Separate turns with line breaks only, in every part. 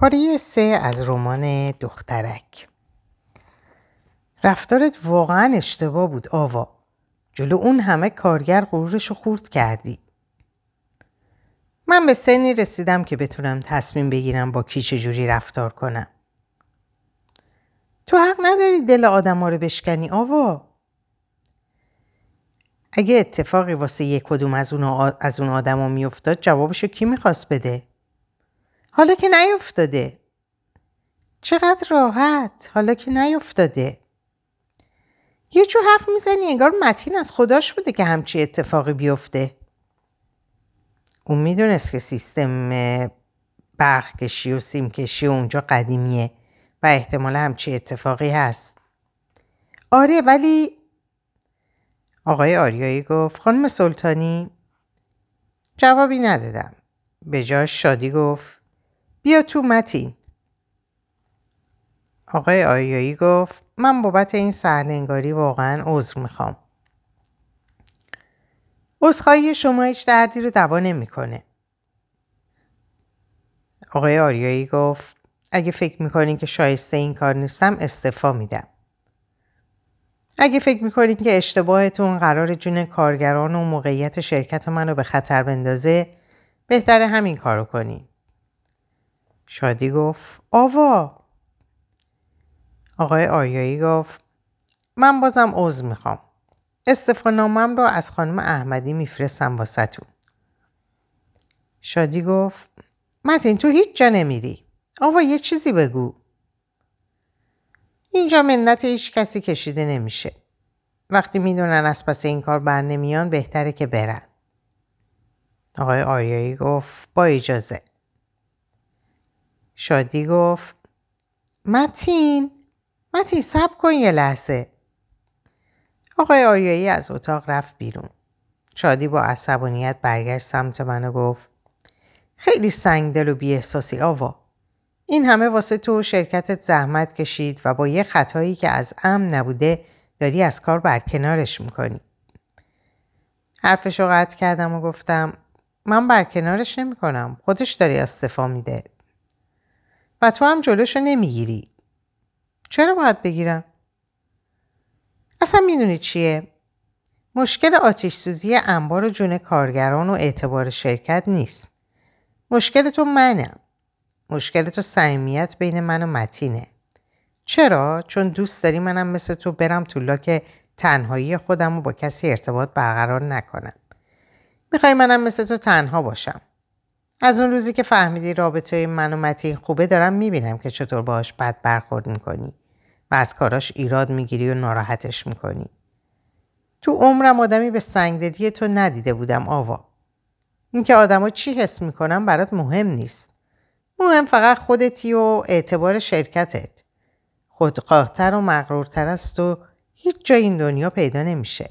پاره سه از رمان دخترک رفتارت واقعا اشتباه بود آوا. جلو اون همه کارگر غرورشو خورد کردی. من به سنی رسیدم که بتونم تصمیم بگیرم با کی چجوری رفتار کنم. تو حق نداری دل آدم رو بشکنی آوا. اگه اتفاقی واسه یک کدوم از اون, از اون آدم میافتاد جوابشو کی می‌خواست بده؟ حالا که نیفتاده. چقدر راحت حالا که نیفتاده. یه جو حرف می‌زنی انگار متین از خداش بوده که همچی اتفاقی بیفته. اون می‌دونست که سیستم برق کشی و سیم کشی اونجا قدیمیه و احتمال همچی اتفاقی هست. آره ولی آقای آریایی گفت خانم سلطانی جوابی ندادم. به جاش شادی گفت بیا تو متین. آقای آریایی گفت من بابت این سهلنگاری واقعا عذر می‌خوام. عذرخواهی شما هیچ دردی رو دوا نمی‌کنه. آقای آریایی گفت اگه فکر می‌کنین که شایسته این کار نیستم استفا میدم. اگه فکر می‌کنین که اشتباهتون قرار جون کارگران و موقعیت شرکت منو به خطر بندازه بهتره همین کارو کنین. شادی گفت آوا آقای آریایی گفت من بازم عضو می‌خوام. استفا نامم رو از خانم احمدی میفرستم واسهتون. شادی گفت متین تو هیچ جا نمیری. آوا یه چیزی بگو. اینجا منت هیچ کسی کشیده نمیشه. وقتی می‌دونن از پس این کار بر نمیان بهتره که برن. آقای آریایی گفت با اجازه. شادی گفت متین متین سب کن یه لحظه. آقای آریایی از اتاق رفت بیرون. شادی با عصبانیت برگشت سمت من و گفت خیلی سنگدل و بی احساسی آوا. این همه واسه تو شرکتت زحمت کشید و با یه خطایی که از امن نبوده داری از کار برکنارش می‌کنی. حرفش رو قطع کردم و گفتم من برکنارش نمی کنم. خودش داری استفا میده. و تو هم جلوشو نمی‌گیری. چرا باید بگیرم؟ اصلا می‌دونی چیه؟ مشکل آتیش سوزی انبار و جون کارگران و اعتبار شرکت نیست. مشکل تو منم. مشکل تو صمیمیت بین من و متینه. چرا؟ چون دوست داری منم مثل تو برم تو لاک تنهایی خودم و با کسی ارتباط برقرار نکنم. می‌خوای منم مثل تو تنها باشم. از اون روزی که فهمیدی رابطه من و متین خوبه دارم می‌بینم که چطور باش بد برخورد می‌کنی و از کاراش ایراد می‌گیری و ناراحتش می‌کنی. تو عمرم آدمی به سنگددی تو ندیده بودم آوا. اینکه آدما چی حس می‌کنن برات مهم نیست. مهم فقط خودتی و اعتبار شرکتت. خودخواهتر و مغرورتر است و هیچ جای این دنیا پیدا نمیشه.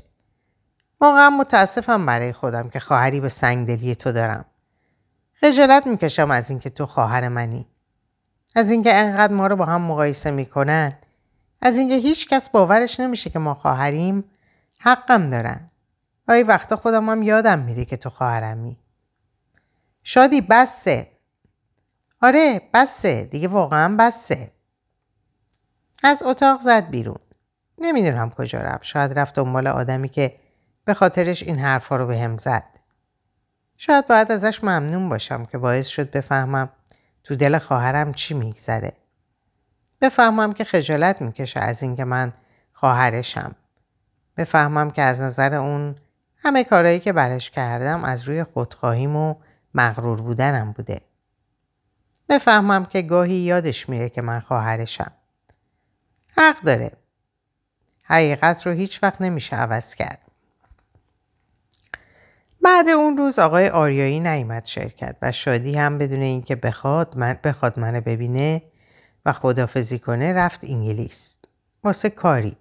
واقعا متاسفم برای خودم که خواهری به سنگدلی تو دارم. خجالت می‌کشم از اینکه تو خواهر منی. از اینکه انقدر ما رو با هم مقایسه می‌کنن. از اینکه هیچ کس باورش نمیشه که ما خواهریم حقم دارن. گاهی وقتا خودم هم یادم میره که تو خواهرمی. شادی بسه. آره بسه دیگه واقعا بسه. از اتاق زد بیرون. نمی‌دونم کجا رفت. شاید رفت دنبال آدمی که به خاطرش این حرفا رو به هم زد. شاید باید ازش ممنون باشم که باعث شد بفهمم تو دل خواهرم چی میگذره. بفهمم که خجالت می‌کشه از اینکه من خواهرشم. بفهمم که از نظر اون همه کارهایی که برش کردم از روی خودخواهیم و مغرور بودنم بوده. بفهمم که گاهی یادش میره که من خواهرشم. حق داره. حقیقت رو هیچ وقت نمیشه عوض کرد. بعد اون روز آقای آریایی نیامد شرکت و شادی هم بدون اینکه بخواد من بخواد منو ببینه و خدافزی کنه رفت انگلیس. واسه کاری.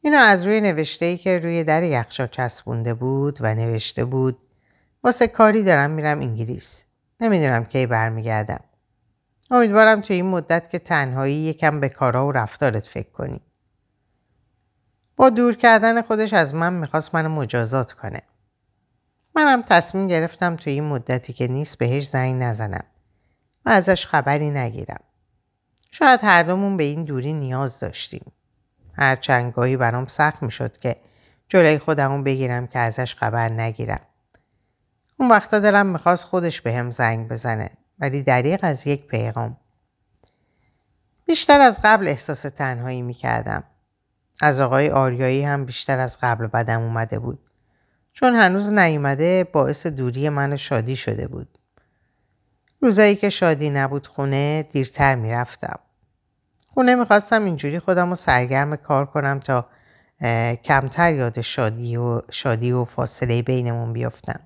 اینو از روی نوشته ای که روی در یخچال چسبونده بود و نوشته بود واسه کاری دارم میرم انگلیس. نمی‌دونم کی برمیگردم. امیدوارم تو این مدت که تنهایی یکم به کارا و رفتارت فکر کنی. با دور کردن خودش از من می‌خواست منو مجازات کنه. منم تصمیم گرفتم توی این مدتی که نیست بهش زنگ نزنم. و ازش خبری نگیرم. شاید هر دومون به این دوری نیاز داشتیم. هر چند گاهی برام سخت می شد که جلوی خودمون بگیرم که ازش خبر نگیرم. اون وقتا دلم می‌خواست خودش به هم زنگ بزنه ولی دریق از یک پیغام. بیشتر از قبل احساس تنهایی می‌کردم. از آقای آریایی هم بیشتر از قبل بدم اومده بود. چون هنوز نیومده باعث دوری من شادی شده بود. روزایی که شادی نبود خونه دیرتر می‌رفتم. خونه می‌خواستم اینجوری خودم رو سرگرم کار کنم تا کمتر یاد شادی و, شادی و فاصله بینمون بیفتم.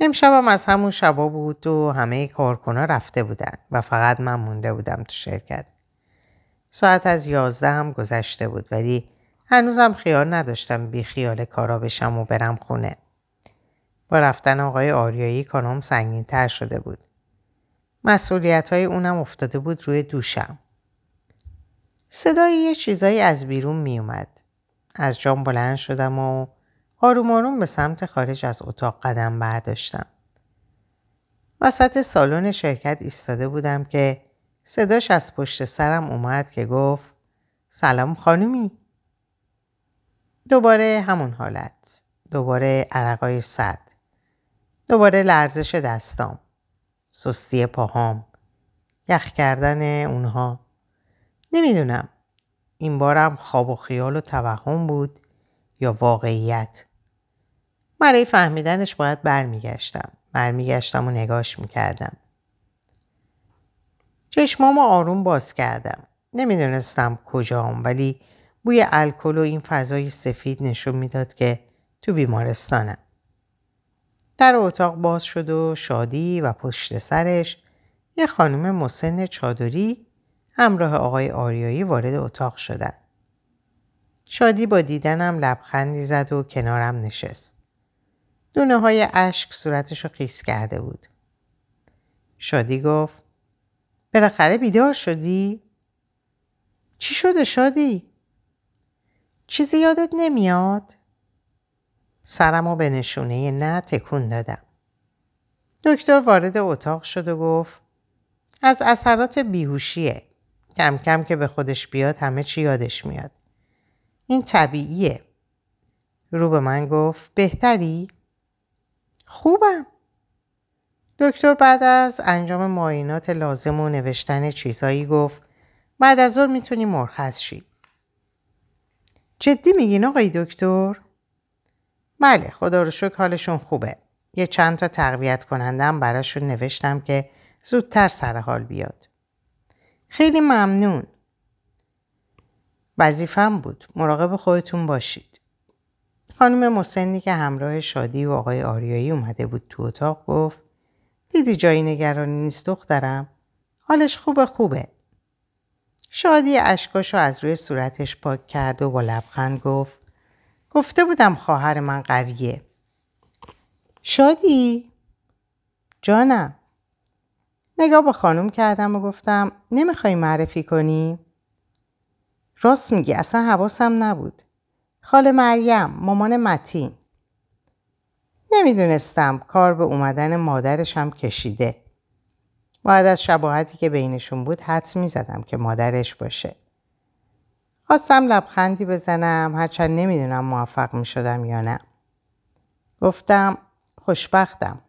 امشبم از همون شبا بود و همه کارکنا رفته بودن و فقط من مونده بودم تو شرکت. ساعت از یازده هم گذشته بود ولی هنوزم خیال نداشتم بی خیال کارا بشم و برم خونه. با رفتن آقای آریایی کانام سنگین تر شده بود. مسئولیت های اونم افتاده بود روی دوشم. صدای یه چیزایی از بیرون می اومد. از جام بلند شدم و آروم آروم به سمت خارج از اتاق قدم برداشتم. وسط سالن شرکت ایستاده بودم که صداش از پشت سرم اومد که گفت سلام خانومی. دوباره همون حالت. دوباره عرقای سرد. دوباره لرزش دستام. سستی پاهام. یخ کردن اونها. نمی‌دونم. این بارم خواب و خیال و توهم بود یا واقعیت. برای فهمیدنش باید برمیگشتم. برمیگشتم و نگاش می‌کردم. چشمامو آروم باز کردم. نمی‌دونستم کجام ولی بوی الکل و این فضای سفید نشون می‌داد که تو بیمارستانم. در اتاق باز شد و شادی و پشت سرش یه خانم مسن چادری همراه آقای آریایی وارد اتاق شدن. شادی با دیدنم لبخندی زد و کنارم نشست. دونه های اشک صورتشو خیس کرده بود. شادی گفت بالاخره بیدار شدی؟ چی شده شادی؟ چیزی یادت نمیاد؟ سرمو به نشونه نه تکون دادم. دکتر وارد اتاق شد و گفت از اثرات بیهوشیه. کم کم که به خودش بیاد همه چی یادش میاد. این طبیعیه. رو به من گفت بهتری؟ خوبم. دکتر بعد از انجام معاینات لازم و نوشتن چیزایی گفت بعد از ظهر می‌تونی مرخص شی. جدی میگین آقای دکتر؟ بله خدا رو شکر حالشون خوبه. یه چند تا تقویت کنندم براشون نوشتم که زودتر سر حال بیاد. خیلی ممنون. وظیفم بود. مراقب خودتون باشید. خانم مسنی که همراه شادی و آقای آریایی اومده بود تو اتاق گفت دیدی جایی نگرانی نیست دخترم؟ حالش خوبه خوبه. شادی اشکاشو از روی صورتش پاک کرد و با لبخند گفت گفته بودم خواهر من قویه. شادی؟ جانم. نگاه به خانم کردم و گفتم نمی‌خوای معرفی کنی؟ راست میگی اصلا حواسم نبود. خاله مریم مامان متین. نمی‌دونستم کار به اومدن مادرش کشیده. بعد از شباهتی که بینشون بود حدس می‌زدم که مادرش باشه. خواستم لبخندی بزنم هرچند نمی‌دونم موفق می‌شدم یا نه. گفتم خوشبختم.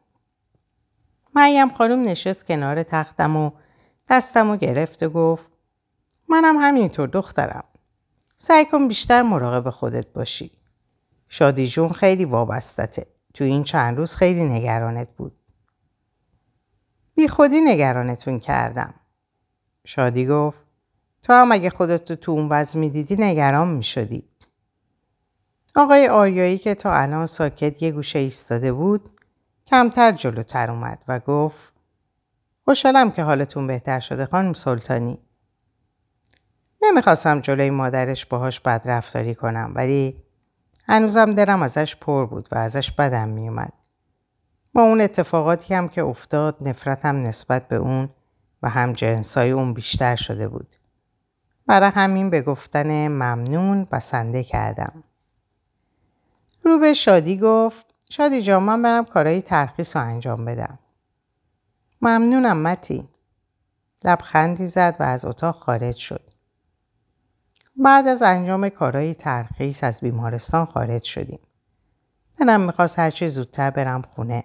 مریم خانم نشست کنار تختم و دستم و گرفت و گفت منم همینطور دخترم. سعی کن بیشتر مراقب خودت باشی. شادی جون خیلی وابستته. تو این چند روز خیلی نگرانت بود. بی خودی نگرانتون کردم. شادی گفت تو هم اگه خودت تو اون وضع می‌دیدی نگران می‌شدی. آقای آریایی که تا الان ساکت یه گوشه ایستاده بود کمتر جلوتر اومد و گفت خوشحالم که حالتون بهتر شده خانم سلطانی. نمی‌خواستم جلوی مادرش باهاش بد رفتاری کنم ولی هنوزم دلم ازش پر بود و ازش بدم میومد. با اون اتفاقاتی هم که افتاد نفرتم نسبت به اون و هم جنسای اون بیشتر شده بود. برای همین به گفتن ممنون بسنده کردم. رو به شادی گفت شادی جان من برم کارهای ترخیص رو انجام بدم. ممنونم متی. لبخندی زد و از اتاق خارج شد. بعد از انجام کارهای ترخیص از بیمارستان خارج شدیم. دلم می‌خواست هرچی زودتر برم خونه.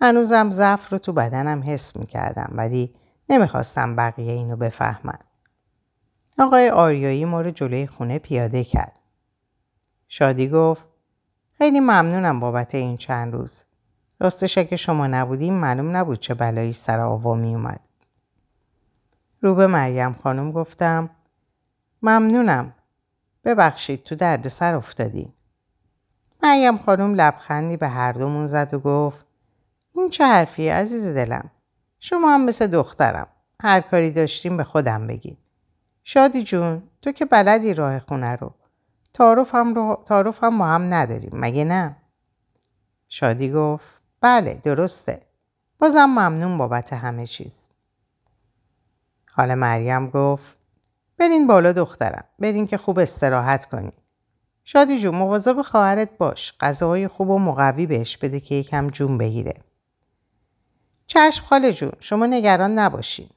هنوزم ضعف رو تو بدنم حس می‌کردم ولی نمی‌خواستم بقیه اینو بفهمن. آقای آریایی ما رو جلوی خونه پیاده کرد. شادی گفت خیلی ممنونم بابت این چند روز. راستش اگه شما نبودیم معلوم نبود چه بلایی سر آوا می اومد. رو به مریم خانم گفتم ممنونم. ببخشید تو درد سر افتادی. مریم خانم لبخندی به هر دومون زد و گفت این چه حرفیه عزیز دلم. شما هم مثل دخترم. هر کاری داشتیم به خودم بگید. شادی جون تو که بلدی راه خونه رو. تعارف هم, رو... تعارف هم با هم نداریم مگه نه؟ شادی گفت بله درسته. بازم ممنون بابت همه چیز. حالا مریم گفت برین بالا دخترم. برین که خوب استراحت کنی. شادی جون مواظب خواهرت باش. غذاهای خوب و مقوی بهش بده که یکم جون بگیره. چشم خاله جون شما نگران نباشین.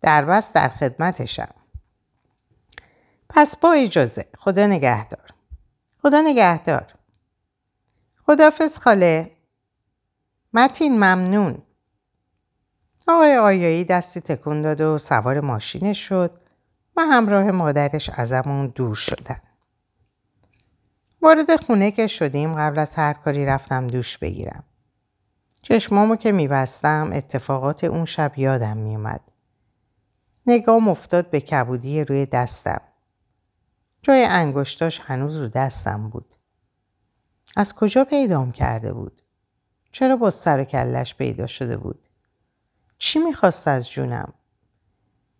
در بس در خدمتشم. پس با اجازه خدا نگهدار. خدا نگهدار. خدافز خاله. متین ممنون. آقای آیایی دستی تکون داد و سوار ماشینش شد و همراه مادرش ازمون دور شدن. وارد خونه که شدیم قبل از هر کاری رفتم دوش بگیرم. چشمامو که میبستم اتفاقات اون شب یادم میومد. نگام افتاد به کبودی روی دستم. جای انگشتاش هنوز رو دستم بود. از کجا پیدام کرده بود؟ چرا با سر کلش پیدا شده بود؟ چی می‌خواست از جونم؟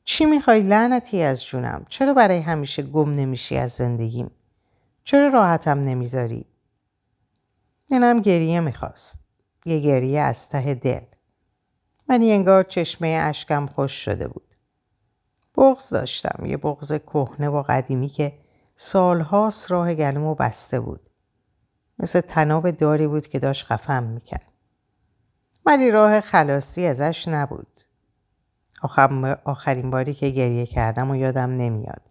چی می‌خوای لعنتی از جونم؟ چرا برای همیشه گم نمیشی از زندگیم؟ چرا راحتم نمی‌ذاری؟ دلم گریه می‌خواست. یه گریه از ته دل. ولی انگار چشمه اشکم خوش شده بود. بغز داشتم. یه بغز کهنه و قدیمی که سالهاست راه گلومو بسته بود. مثل تناب داری بود که داشت خفم می‌کرد. ولی راه خلاصی ازش نبود. آخرین باری که گریه کردم و یادم نمیاد.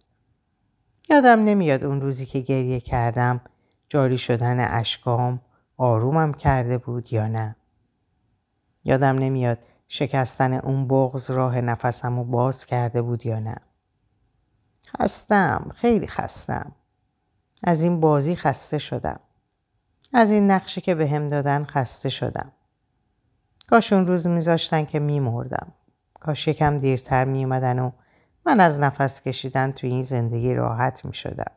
یادم نمیاد اون روزی که گریه کردم جاری شدن اشکام آرومم کرده بود یا نه. یادم نمیاد شکستن اون بغز راه نفسم رو باز کرده بود یا نه. خستم خیلی خستم. از این بازی خسته شدم. از این نقشی که به هم دادن خسته شدم. کاش اون روز میذاشتن که میمردم. کاش یکم دیرتر میومدن و من از نفس کشیدن تو این زندگی راحت می‌شدم.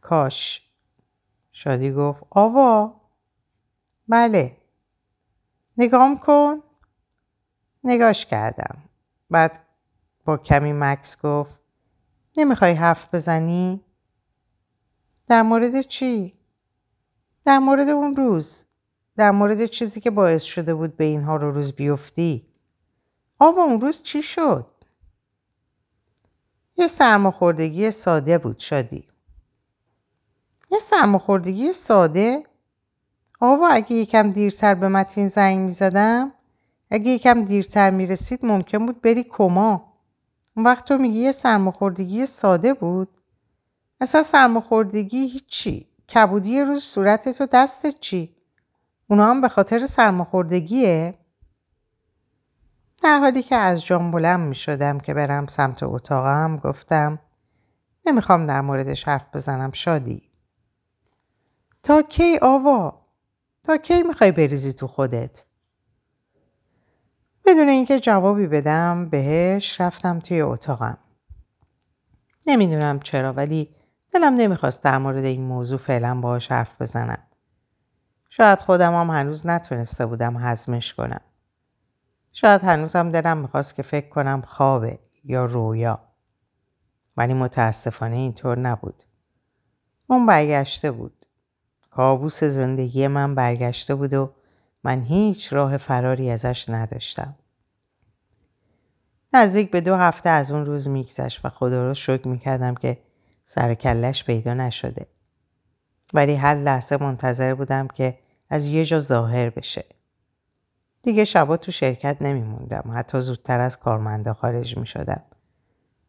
کاش. شادی گفت آوا. بله. نگام کن. نگاش کردم. بعد با کمی مکس گفت نمی‌خوای حرف بزنی؟ در مورد چی؟ در مورد اون روز. در مورد چیزی که باعث شده بود به اینها رو روز بیفتی. آوا اون روز چی شد؟ یه سرماخوردگی ساده بود شادی. یه سرماخوردگی ساده؟ آوا اگه یکم دیرتر به متین زنگ می زدم اگه یکم دیرتر می رسید ممکن بود بری کما. اون وقت تو میگی یه سرماخوردگی ساده بود؟ اصلا سرماخوردگی هیچی. کبودی روز صورت تو دستت چی؟ اونا هم به خاطر سرماخوردگیه؟ در حالی که از جام بلند می شدم که برم سمت اتاقم گفتم نمی‌خوام در موردش حرف بزنم شادی. تا کی آوا؟ تا کی می‌خوای بریزی تو خودت؟ بدون اینکه جوابی بدم بهش رفتم توی اتاقم. نمی‌دونم چرا ولی دلم نمی‌خواست در مورد این موضوع فعلا باهاش حرف بزنم. شاید خودم هم هنوز نتونسته بودم حزمش کنم. شاید هنوزم دلم می‌خواست که فکر کنم خوابه یا رویا. ولی متاسفانه اینطور نبود. اون برگشته بود. کابوس زندگی من برگشته بود و من هیچ راه فراری ازش نداشتم. نزدیک به دو هفته از اون روز میگذشت و خدا رو شکر می‌کردم که سر کلش پیدا نشده. ولی هر لحظه منتظر بودم که از یه جا ظاهر بشه. دیگه شبا تو شرکت نمیموندم. حتی زودتر از کارمنده خارج می شدم.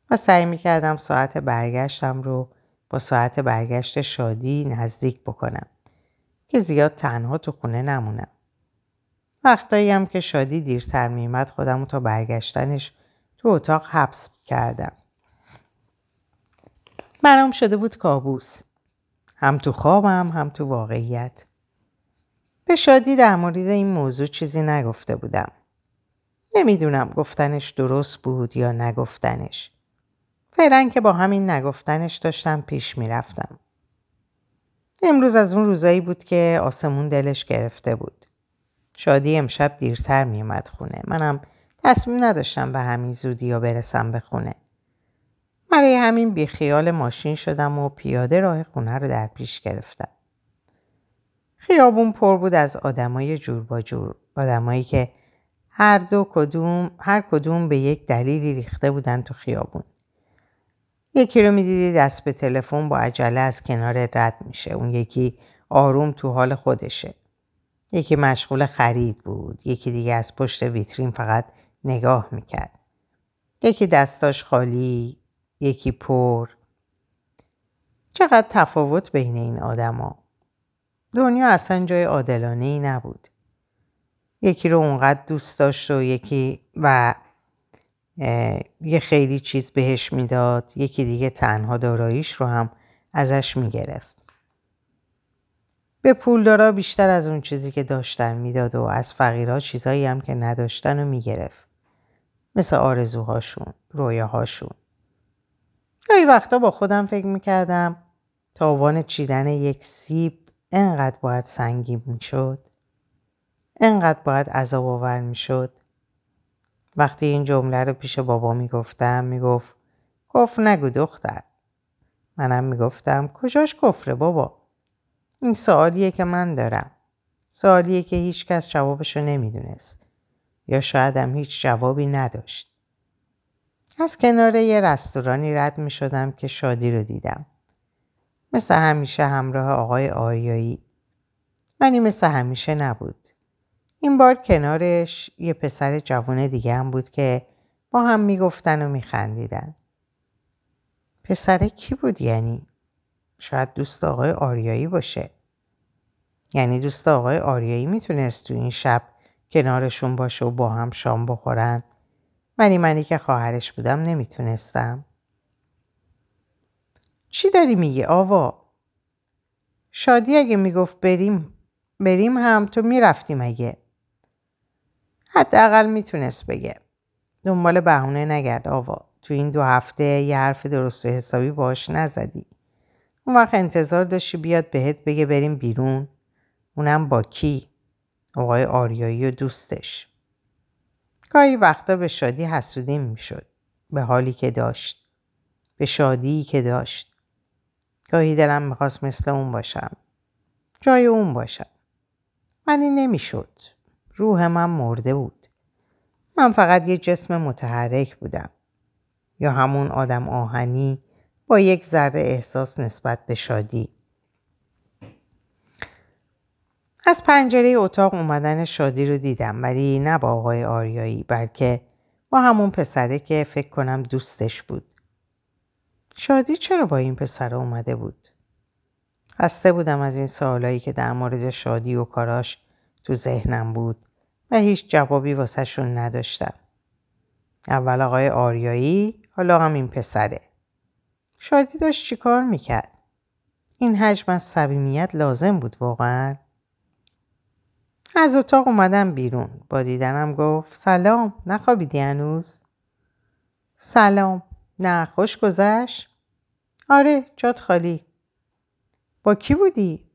و سعی می کردم ساعت برگشتم رو با ساعت برگشت شادی نزدیک بکنم. که زیاد تنها تو خونه نمونم. وقتایی هم که شادی دیرتر میمد خودم تا برگشتنش تو اتاق حبس کردم. برام شده بود کابوس. هم تو خوابم هم تو واقعیت. به شادی در مورد این موضوع چیزی نگفته بودم. نمی‌دونم گفتنش درست بود یا نگفتنش. فعلا که با همین نگفتنش داشتم پیش می‌رفتم. امروز از اون روزایی بود که آسمون دلش گرفته بود. شادی امشب دیرتر میومد خونه. منم تصمیم نداشتم به همین زودی یا برسم به خونه. برای همین بیخیال ماشین شدم و پیاده راه خونه رو در پیش گرفتم. خیابون پر بود از آدمای جور با جور. آدمایی که هر دو کدوم هر کدوم به یک دلیلی ریخته بودن تو خیابون. یکی رو می‌دیدی دست به تلفن با عجله از کنار رد میشه. اون یکی آروم تو حال خودشه. یکی مشغول خرید بود. یکی دیگه از پشت ویترین فقط نگاه می‌کرد. یکی دستاش خالی. یکی پر. چقدر تفاوت بین این آدما. دنیا اصلا جای عادلانه ای نبود. یکی رو اونقدر دوست داشت و یکی و یه خیلی چیز بهش می‌داد یکی دیگه تنها داراییش رو هم ازش می‌گرفت. به پولدارا بیشتر از اون چیزی که داشتن می‌داد و از فقیرها چیزایی هم که نداشتن و می‌گرفت. مثل آرزوهاشون، رویاهاشون. گاهی وقتا با خودم فکر می‌کردم تاوان چیدن یک سیب انقدر باید سنگین می‌شد. انقدر باید عذاب آور می‌شد. وقتی این جمله رو پیش بابا می‌گفتم می‌گفت کفر نگو دختر. منم می‌گفتم کجاش کفره بابا. این سوالیه که من دارم. سوالیه که هیچ کس جوابشو نمی‌دونست. یا شاید هم هیچ جوابی نداشت. از کنار یه رستورانی رد می شدم که شادی رو دیدم. مثل همیشه همراه آقای آریایی. ولی مثل همیشه نبود. این بار کنارش یه پسر جوان دیگه هم بود که با هم می‌گفتن و میخندیدن. پسر کی بود یعنی؟ شاید دوست آقای آریایی باشه. یعنی دوست آقای آریایی می‌تونست تو این شب کنارشون باشه و با هم شام بخورن. ولی منی که خواهرش بودم نمی‌تونستم. چی داری میگی آوا؟ شادی اگه می‌گفت بریم بریم هم تو می‌رفتی مگه؟ حداقل می‌تونست بگه. دنبال بهونه نگرد آوا. تو این دو هفته یه حرف درست و حسابی باش نزدی. اون وقت انتظار داشتی بیاد بهت بگه بریم بیرون. اونم با کی؟ آقای آریایی و دوستش. گاهی وقتا به شادی حسودیم می‌شد. به حالی که داشت. به شادی که داشت. گاهی دلم می‌خواست مثل اون باشم. جای اون باشم. ولی نمی‌شد. روح من مرده بود. من فقط یه جسم متحرک بودم. یا همون آدم آهنی با یک ذره احساس نسبت به شادی. از پنجره اتاق اومدن شادی رو دیدم ولی نه با آقای آریایی بلکه با همون پسره که فکر کنم دوستش بود. شادی چرا با این پسر اومده بود؟ خسته بودم از این سوالایی که در مورد شادی و کاراش تو ذهنم بود و هیچ جوابی واسه شون نداشتم. اول آقای آریایی حالا هم این پسره. شادی داشت چیکار می‌کرد؟ این حجم از صمیمیت لازم بود واقعا؟ از اتاق اومدم بیرون. با دیدنم گفت سلام نخوابیدی هنوز؟ سلام نه خوش گذشت؟ آره جات خالی. با کی بودی؟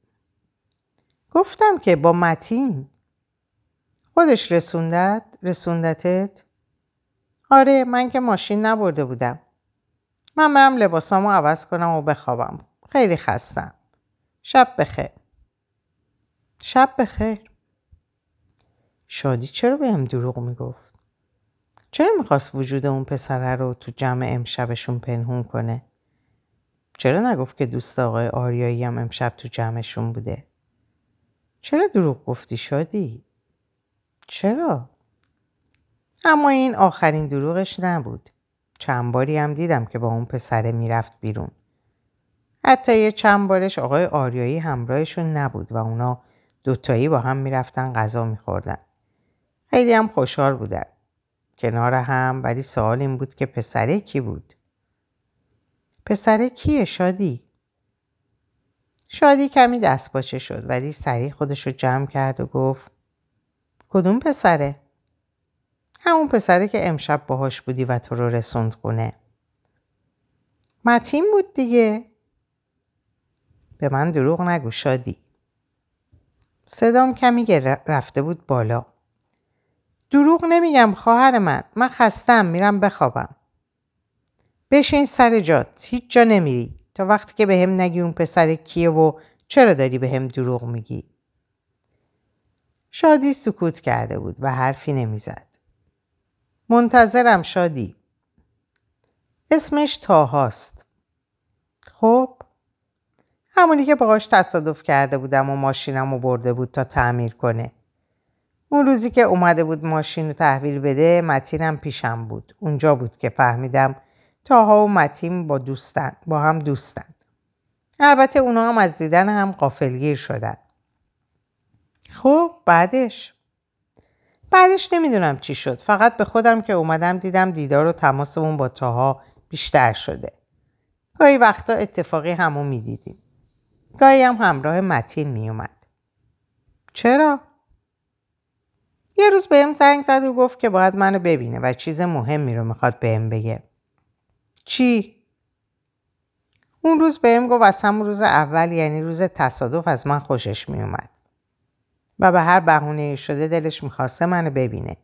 گفتم که با متین. خودش رسوندت؟ رسوندتت؟ آره من که ماشین نبرده بودم. من برم لباسامو عوض کنم و بخوابم. خیلی خستم. شب بخیر. شب بخیر. شادی چرا به هم دروغ می‌گفت؟ چرا می‌خواست وجود اون پسره رو تو جمع امشبشون پنهون کنه؟ چرا نگفت که دوست آقای آریایی هم امشب تو جمعشون بوده؟ چرا دروغ گفتی شادی؟ چرا؟ اما این آخرین دروغش نبود. چند باری هم دیدم که با اون پسره می‌رفت بیرون. حتی یه چند بارش آقای آریایی همراهشون نبود و اونا دوتایی با هم می‌رفتن غذا میخوردن. خیلی هم خوشحال بودن. کنار هم ولی سوال این بود که پسره کی بود؟ پسره کیه شادی؟ شادی کمی دست باچه شد ولی سریع خودش رو جمع کرد و گفت کدوم پسره؟ همون پسره که امشب باهاش بودی و تو رو رسوند خونه. متین بود دیگه. به من دروغ نگو شادی. صدام کمی رفته بود بالا. دروغ نمیگم خواهر من. من خستم میرم بخوابم. بشین سر جات. هیچ جا نمیری. تا وقتی که به هم نگی اون پسر کیه و چرا داری به هم دروغ میگی؟ شادی سکوت کرده بود و حرفی نمی‌زد. منتظرم شادی. اسمش تاهاست. خب همونی که باهاش تصادف کرده بودم و ماشینم رو برده بود تا تعمیر کنه. اون روزی که اومده بود ماشین رو تحویل بده متینم پیشم بود. اونجا بود که فهمیدم تاها و متین با دوستن با هم دوستن. البته اونا هم از دیدن هم قافلگیر شدن. خب بعدش بعدش نمی‌دونم چی شد فقط به خودم که اومدم دیدم دیدار و تماسمون با تاها بیشتر شده گاهی وقتا اتفاقی همو می‌دیدیم گاهی هم همراه متین میومد چرا؟ یه روز بهم زنگ زد و گفت که باید منو ببینه و چیز مهمی رو می‌خواد بهم بگه چی؟ اون روز بهم گفت از همون روز اول یعنی روز تصادف از من خوشش میومد و به هر بهونه شده دلش می‌خواسته منو ببینه.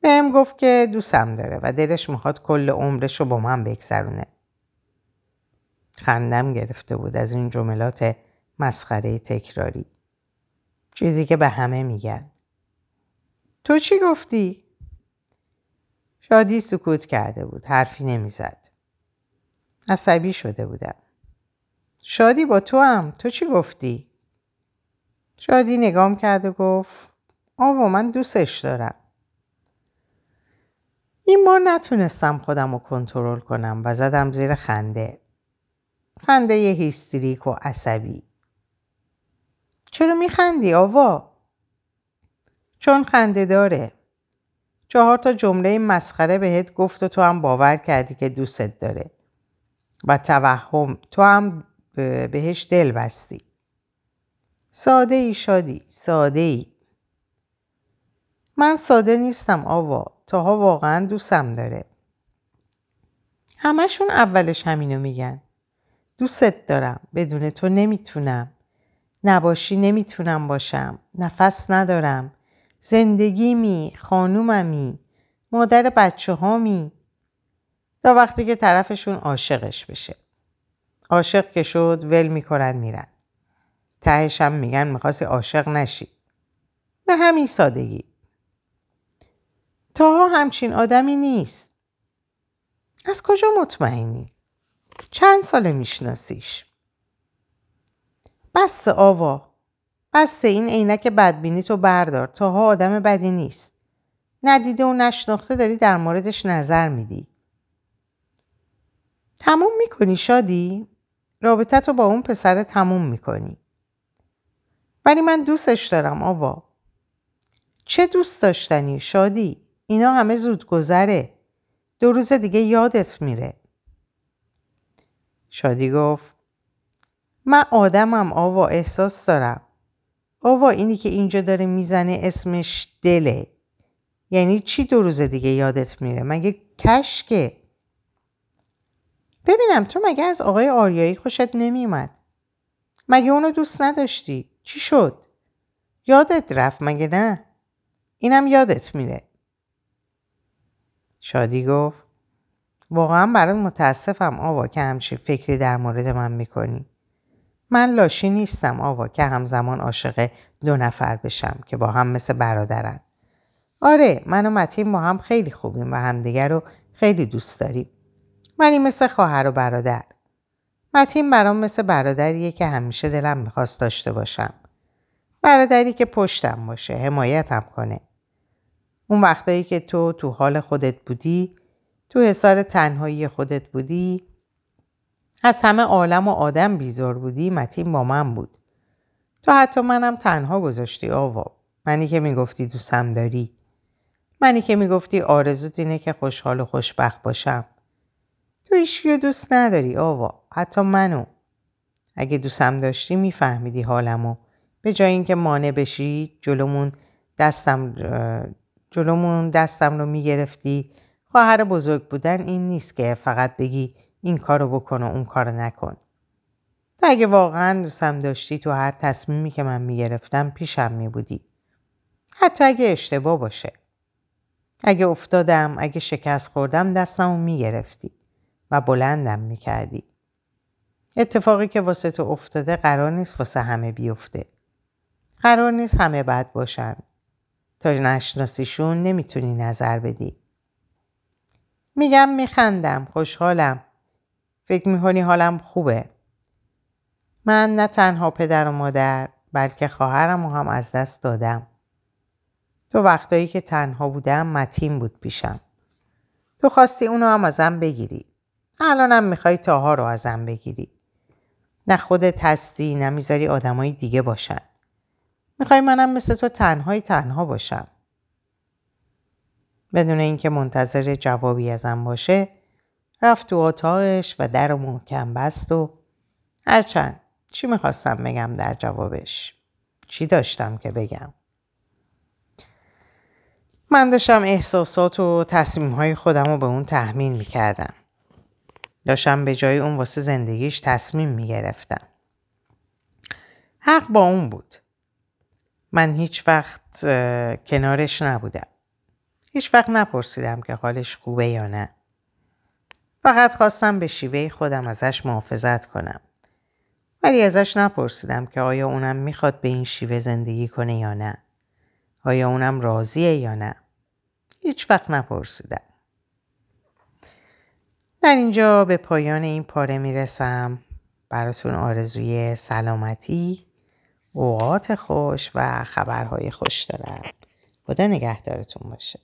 بهم گفت که دوستم داره و دلش می‌خواد کل عمرش رو با من بگذرونه. خندم گرفته بود از این جملات مسخره تکراری. چیزی که به همه میگن. تو چی گفتی؟ شادی سکوت کرده بود. حرفی نمی‌زد. عصبی شده بودم. شادی با تو هم. تو چی گفتی؟ شادی نگام کرد و گفت آوا من دوستش دارم. این بار نتونستم خودم رو کنترل کنم و زدم زیر خنده. خنده هیستریک و عصبی. چرا میخندی آوا؟ چون خنده داره. چهار تا جمله مسخره بهت گفت و تو هم باور کردی که دوستت داره. و توهم تو هم بهش دل بستی. ساده ای شادی ساده ای. من ساده نیستم آوا تاها واقعا دوستم داره. همشون اولش همینو میگن. دوستت دارم بدون تو نمی‌تونم. نباشی نمی‌تونم باشم. نفس ندارم. زندگیمی خانوممی مادر بچه هامی تا وقتی که طرفشون عاشقش بشه. عاشق که شد ول می‌کنن میرن. تهش هم میگن می‌خواستی عاشق نشی. به همین سادگی. تاها همچین آدمی نیست. از کجا مطمئنی؟ چند ساله میشناسیش؟ بس آوا. بس این عینک بدبینی تو بردار تاها آدم بدی نیست ندیده و نشناخته داری در موردش نظر میدی تموم می‌کنی شادی؟ رابطه تو با اون پسر تموم می‌کنی ولی من دوستش دارم آوا. چه دوست داشتنی شادی؟ اینا همه زود گذره. دو روز دیگه یادت میره. شادی گفت من آدمم آوا احساس دارم. آوا اینی که اینجا داره می‌زنه اسمش دله. یعنی چی دو روز دیگه یادت میره؟ مگه کشکه؟ ببینم تو مگه از آقای آریایی خوشت نمیومد؟ مگه اونو دوست نداشتی؟ چی شد؟ یادت رفت مگه نه؟ اینم یادت میره. شادی گفت واقعا برات متاسفم آوا که همچین فکری در مورد من می‌کنی. من لاشی نیستم آوا که همزمان عاشق دو نفر بشم که با هم مثل برادرن. آره من و متین با هم خیلی خوبیم و همدیگر رو خیلی دوست داریم. ولی مثل خواهر و برادر. متین برام مثل برادریه که همیشه دلم می‌خواست داشته باشم. برادری که پشتم باشه، حمایتم کنه. اون وقتایی که تو تو حال خودت بودی تو حسار تنهایی خودت بودی از همه عالم و آدم بیزار بودی متین با من بود. تو حتی منم تنها گذاشتی آوا. منی که می‌گفتی دوستم داری. منی که می‌گفتی آرزوت اینه که خوشحال و خوشبخت باشم. تو ایشکی دوست نداری آوا حتی منو. اگه دوستم داشتی میفهمیدی حالمو. به جای اینکه مانع بشی جلومون دستم جلومون دستم رو می‌گرفتی. خواهر بزرگ بودن این نیست که فقط بگی این کارو بکن و اون کارو نکن. تو اگه واقعا دوستم داشتی تو هر تصمیمی که من می‌گرفتم پیشم میبودی. حتی اگه اشتباه باشه. اگه افتادم اگه شکست خوردم دستمو می‌گرفتی و بلندم می‌کردی. اتفاقی که واسه تو افتاده قرار نیست واسه همه بیفته. قرار نیست همه بد باشن. تا نشناسیشون نمی‌تونی نظر بدی. میگم میخندم خوشحالم. فکر می‌کنی حالم خوبه؟ من نه تنها پدر و مادر بلکه خواهرم و هم از دست دادم. تو وقتایی که تنها بودم متین بود پیشم. تو خواستی اونو هم ازم بگیری. الانم می‌خوای تاها رو ازم بگیری. نه خودت هستی نه می‌ذاری آدمای دیگه باشن. می‌خوای منم مثل تو تنهای تنها باشم. بدون اینکه منتظر جوابی ازم باشه رفت تو اتاقش و در محکم بست و هرچند چی می‌خواستم بگم در جوابش؟ چی داشتم که بگم؟ من داشتم احساسات و تصمیم های خودم رو به اون تحمیل می‌کردم. داشتم به جای اون واسه زندگیش تصمیم می‌گرفتم. حق با اون بود. من هیچ وقت کنارش نبودم. هیچ وقت نپرسیدم که حالش خوبه یا نه. فقط خواستم به شیوه خودم ازش محافظت کنم. ولی ازش نپرسیدم که آیا اونم می‌خواد به این شیوه زندگی کنه یا نه. آیا اونم راضیه یا نه. هیچ وقت نپرسیدم. در اینجا به پایان این پاره می‌رسم. براتون آرزوی سلامتی اوقات خوش و خبرهای خوش دارم. خدا نگهدارتون باشه.